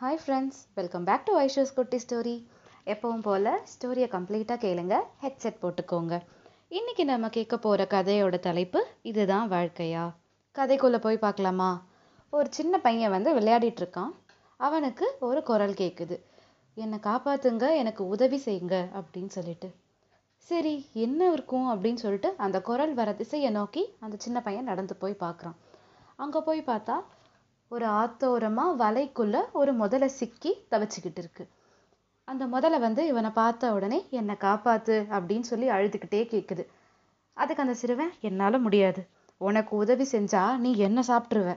Hi friends welcome back to ஐஷோஸ் குட்டி story எப்பவும் போல் ஸ்டோரியை கம்ப்ளீட்டாக கேளுங்க ஹெட்செட் போட்டுக்கோங்க. இன்னைக்கு நம்ம கேட்க போகிற கதையோட தலைப்பு இதுதான் வாழ்க்கையா? கதைக்குள்ளே போய் பார்க்கலாமா? ஒரு சின்ன பையன் வந்து விளையாடிட்டு இருக்கான். அவனுக்கு ஒரு குரல் கேட்குது என்னை காப்பாற்றுங்க எனக்கு உதவி செய்யுங்க அப்படின்னு சொல்லிட்டு. சரி என்ன இருக்கும்? அப்படின்னு சொல்லிட்டு அந்த குரல் வர திசையை நோக்கி அந்த சின்ன பையன் நடந்து போய் பார்க்குறான். அங்கே போய் பார்த்தா ஒரு ஆத்தோரமாக வலைக்குள்ள ஒரு முதலை சிக்கி தவிச்சுக்கிட்டு இருக்கு. அந்த முதலை வந்து இவனை பார்த்த உடனே என்னை காப்பாத்து அப்படின்னு சொல்லி அழுதுகிட்டே கேட்குது அதுக்கு அந்த சிறுவன் என்னால் முடியாது. உனக்கு உதவி செஞ்சா நீ என்ன சாப்பிட்ருவ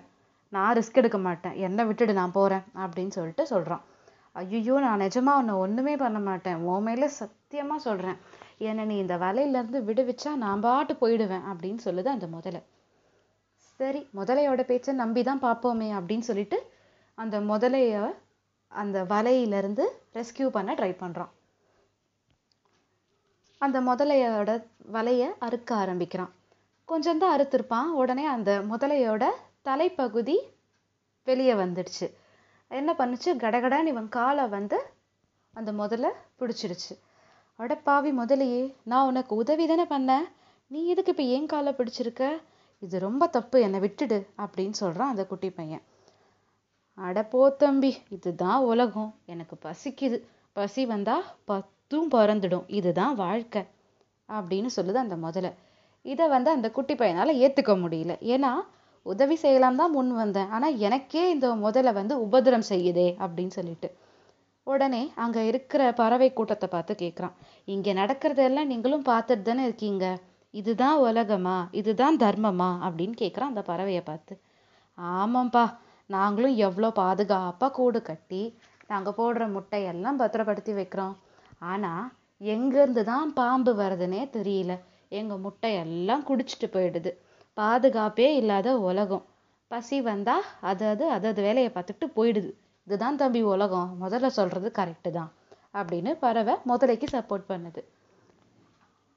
நான் ரிஸ்க் எடுக்க மாட்டேன். என்னை விட்டுடு நான் போகிறேன் அப்படின்னு சொல்லிட்டு சொல்கிறான் ஐயோ நான் நிஜமா உன்னை ஒன்றுமே பண்ண மாட்டேன். உன் சத்தியமாக சொல்கிறேன் என்னை நீ இந்த வலையிலேருந்து விடுவிச்சா நான் பாட்டு போயிடுவேன் அப்படின்னு சொல்லுது அந்த முதலை. சரி முதலையோட பேச்சை நம்பி தான் பார்ப்போமே அப்படின்னு சொல்லிட்டு அந்த முதலைய அந்த வலையிலேருந்து ரெஸ்கியூ பண்ண ட்ரை பண்ணுறான் அந்த முதலையோட வலையை அறுக்க ஆரம்பிக்கிறான். கொஞ்சம் தான் அறுத்திருப்பான் உடனே அந்த முதலையோட தலைப்பகுதி வெளியே வந்துடுச்சு. என்ன பண்ணுச்சு? கடகடான்னு இவன் காலை வந்து அந்த முதல்ல பிடிச்சிடுச்சு. அட பாவி முதலையே நான் உனக்கு உதவி தானே பண்ணேன்? நீ எதுக்கு இப்போ ஏன் காலை பிடிச்சிருக்க? இது ரொம்ப தப்பு என்னை விட்டுடு அப்படின்னு சொல்றான் அந்த குட்டி பையன். அட போ தம்பி இதுதான் உலகம். எனக்கு பசிக்குது. பசி வந்தா பத்தும் பறந்துடும். இதுதான் வாழ்க்கை அப்படின்னு சொல்லுது அந்த முதல்ல இதை வந்து அந்த குட்டி பையனால ஏத்துக்க முடியல. ஏன்னா உதவி செய்யலாம் தான் முன் வந்தேன். ஆனா எனக்கே இந்த முதல்ல வந்து உபதிரம் செய்யுதே அப்படின்னு சொல்லிட்டு. உடனே அங்க இருக்கிற பறவை கூட்டத்தை பார்த்து கேட்குறான் இங்க நடக்கிறதெல்லாம் நீங்களும் பார்த்துட்டு தானே இருக்கீங்க? இதுதான் உலகமா? இதுதான் தர்மமா? அப்படின்னு கேட்குறான் அந்த பறவையை பார்த்து. ஆமாம்ப்பா நாங்களும் எவ்வளோ பாதுகாப்பாக கூடு கட்டி நாங்கள் போடுற முட்டையெல்லாம் பத்திரப்படுத்தி வைக்கிறோம். ஆனால் எங்கேருந்து தான் பாம்பு வருதுன்னே தெரியல. எங்கள் முட்டையெல்லாம் குடிச்சிட்டு போயிடுது. பாதுகாப்பே இல்லாத உலகம். பசி வந்தால் அது அது அதது வேலையை பார்த்துட்டு போயிடுது. இதுதான் தம்பி உலகம். முதல்ல சொல்கிறது கரெக்டு தான். அப்படின்னு பறவை முதலைக்கு சப்போர்ட் பண்ணுது.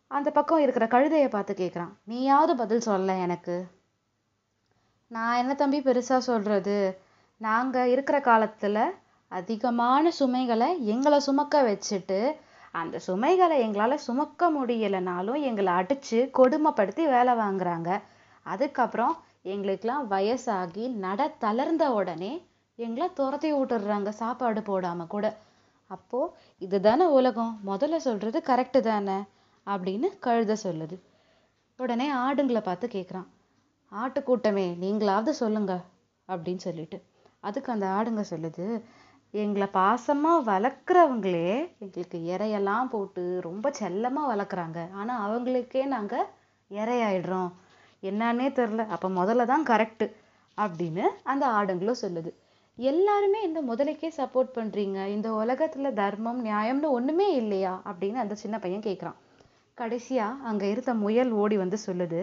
அந்த பக்கம் இருக்கிற கழுதையை பார்த்து கேட்குறான் நீயாவது பதில் சொல்ல எனக்கு. நான் என்ன தம்பி பெருசாக சொல்கிறது நாங்கள் இருக்கிற காலத்தில் அதிகமான சுமைகளை எங்களை சுமக்க வச்சுட்டு அந்த சுமைகளை எங்களால் சுமக்க முடியலைனாலும் எங்களை அடித்து கொடுமைப்படுத்தி வேலை வாங்குறாங்க. அதுக்கப்புறம் எங்களுக்கெல்லாம் வயசாகி நட தளர்ந்த உடனே எங்களை துரத்தி விட்டுடுறாங்க சாப்பாடு போடாமல் கூட. அப்போது இதுதானே உலகம்? முதல்ல சொல்கிறது கரெக்டு தானே. அப்படின்னு கழுத சொல்லுது. உடனே ஆடுங்களை பார்த்து கேட்குறான் ஆட்டுக்கூட்டமே நீங்களாவது சொல்லுங்க அப்படின்னு சொல்லிட்டு. அதுக்கு அந்த ஆடுங்க சொல்லுது எங்களை பாசமாக வளர்க்குறவங்களே எங்களுக்கு இறையெல்லாம் போட்டு ரொம்ப செல்லமாக வளர்க்குறாங்க. ஆனால் அவங்களுக்கே நாங்கள் இறையாயிடுறோம் என்னன்னே தெரில அப்போ முதல்ல தான் கரெக்டு அப்படின்னு அந்த ஆடுங்களும் சொல்லுது. எல்லாருமே இந்த முதலைக்கே சப்போர்ட் பண்ணுறீங்க இந்த உலகத்தில் தர்மம் நியாயம்னு ஒன்றுமே இல்லையா? அப்படின்னு அந்த சின்ன பையன் கேட்குறான் கடைசியாக அங்கே இருந்த முயல் ஓடி வந்து சொல்லுது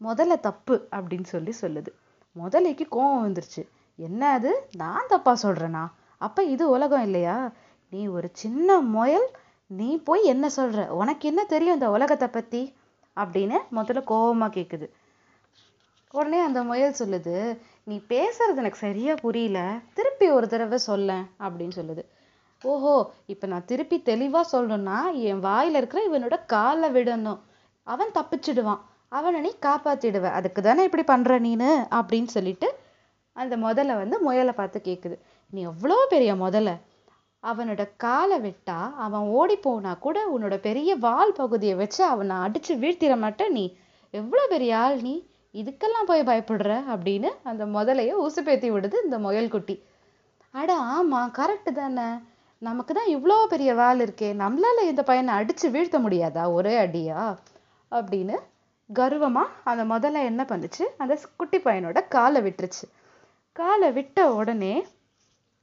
முதல்ல தப்பு அப்படின்னு சொல்லி சொல்லுது. முதலைக்கு கோவம் வந்துருச்சு. என்ன அது? நான் தப்பா சொல்கிறேனா அப்போ இது உலகம் இல்லையா? நீ ஒரு சின்ன முயல் நீ போய் என்ன சொல்கிற உனக்கு என்ன தெரியும் இந்த உலகத்தை பற்றி அப்படின்னு முதல்ல கோபமாக கேட்குது உடனே அந்த முயல் சொல்லுது நீ பேசுறது எனக்கு சரியாக புரியல. திருப்பி ஒரு தடவை சொல்ல அப்படின்னு சொல்லுது. ஓஹோ இப்போ நான் திருப்பி தெளிவாக சொல்லணும்னா என் வாயில் இருக்கிற இவனோட காலை விடணும். அவன் தப்பிச்சிடுவான். அவனை நீ காப்பாற்றிடுவ அதுக்கு தானே இப்படி பண்ணுற நீனு? அப்படின்னு சொல்லிட்டு அந்த முதல்ல வந்து முயலை பார்த்து கேட்குது நீ எவ்வளோ பெரிய முதல்ல அவனோட காலை விட்டா அவன் ஓடி போனா கூட உன்னோட பெரிய வால் பகுதியை வச்சு அவனை அடிச்சு வீழ்த்திட மாட்டேன் நீ. எவ்வளோ பெரிய ஆள் நீ? இதுக்கெல்லாம் போய் பயப்படுற? அப்படின்னு அந்த முதலைய உசுப்பேத்தி விடுது இந்த முயல் குட்டி. அட ஆமாம் கரெக்டு தானே. நமக்கு தான் இவ்வளோ பெரிய வால் இருக்கே நம்மளால இந்த பையனை அடித்து வீழ்த்த முடியாதா? ஒரே அடியா? அப்படின்னு கர்வமாக அந்த முதல்ல என்ன பண்ணுச்சு? அந்த குட்டி பையனோட காலை விட்டுருச்சு. காலை விட்ட உடனே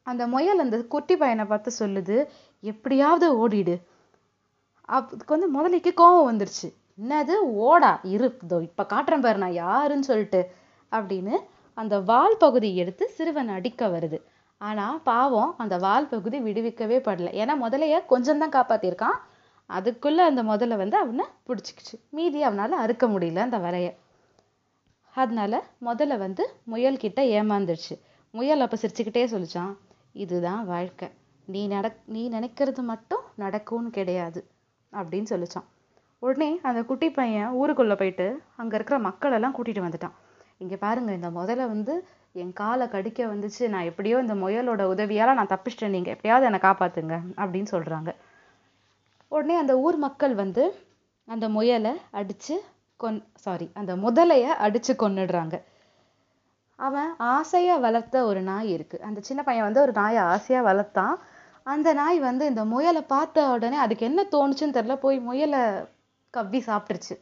அந்த முயல் அந்த குட்டி பையனை பார்த்து சொல்லுது எப்படியாவது ஓடிடு. அதுக்கு வந்து முதலைக்கு கோவம் வந்துருச்சு. என்னது? ஓடா இரு. இதோ இப்போ காட்டுறேன் பாரு நான் யாருன்னு சொல்லிட்டு அப்படின்னு அந்த வால் பகுதி எடுத்து சிறுவன் அடிக்க வருது. ஆனால் பாவம் அந்த வால் பகுதி விடுவிக்கவே படல. ஏன்னா முதலைய கொஞ்சம் தான் காப்பாற்றிருக்கான் அதுக்குள்ளே அந்த முதல்ல வந்து அவனை பிடிச்சிக்கிச்சு. மீதி அவனால் அறுக்க முடியல அந்த வலையை. அதனால முதல்ல வந்து முயல் கிட்ட முயல் அப்போ சிரிச்சுக்கிட்டே சொல்லிச்சான் இதுதான் வாழ்க்கை. நீ நடக் நீ நினைக்கிறது மட்டும் நடக்கும்னு கிடையாது அப்படின்னு சொல்லிச்சான். உடனே அந்த குட்டி பையன் ஊருக்குள்ளே போயிட்டு அங்கே இருக்கிற மக்களெல்லாம் கூட்டிகிட்டு வந்துட்டான். இங்கே பாருங்கள் இந்த முதல்ல வந்து என் காலை கடிக்க வந்துச்சு நான் எப்படியோ இந்த முயலோட உதவியால் நான் தப்பிச்சிட்டேன் நீங்கள் எப்படியாவது என்னை காப்பாத்துங்க அப்படின்னு சொல்கிறாங்க உடனே அந்த ஊர் மக்கள் வந்து அந்த முயலை அடித்து கொன் சாரி அந்த முதலைய அடித்து கொன்னுடுறாங்க. அவன் ஆசையாக வளர்த்த ஒரு நாய் இருக்குது அந்த சின்ன பையன் வந்து ஒரு நாயை ஆசையாக வளர்த்தான். அந்த நாய் வந்து இந்த முயலை பார்த்த உடனே அதுக்கு என்ன தோணுச்சுன்னு தெரில போய் முயலை கவ்வி சாப்பிட்டுருச்சு.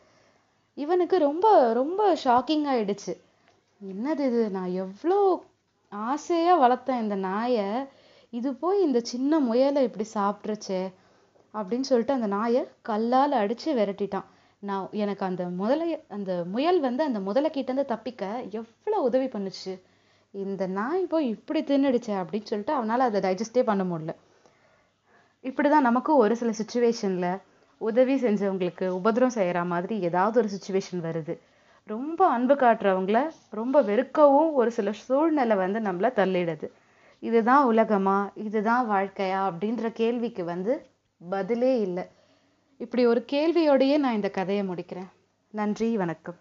இவனுக்கு ரொம்ப ரொம்ப ஷாக்கிங் ஆயிடுச்சு. என்னது இது? நான் எவ்வளோ ஆசையாக வளர்த்தேன் இந்த நாயை. இது போய் இந்த சின்ன முயலை இப்படி சாப்பிட்ருச்சே அப்படின்னு சொல்லிட்டு அந்த நாயை கல்லால் அடித்து விரட்டிட்டான். நான் எனக்கு அந்த முதலைய அந்த முயல் வந்து அந்த முதலைக்கிட்டேருந்து தப்பிக்க எவ்வளோ உதவி பண்ணுச்சு. இந்த நாய் போய் இப்படி தின்னுடுச்சே அப்படின்னு சொல்லிட்டு அவனால் அதை டைஜஸ்டே பண்ண முடியல. இப்படி தான் நமக்கும் ஒரு சில சுச்சுவேஷனில் உதவி செஞ்சவங்களுக்கு உபதிரம் செய்கிற மாதிரி ஏதாவது ஒரு சுச்சுவேஷன் வருது. ரொம்ப அன்பு காட்டுறவங்கள ரொம்ப வெறுக்கவும் ஒரு சில சூழ்நிலை வந்து நம்மளை தள்ளிடுது. இதுதான் உலகமா? இதுதான் வாழ்க்கையா? அப்படின்ற கேள்விக்கு வந்து பதிலே இல்லை. இப்படி ஒரு கேள்வியோடையே நான் இந்த கதையை முடிக்கிறேன். நன்றி வணக்கம்.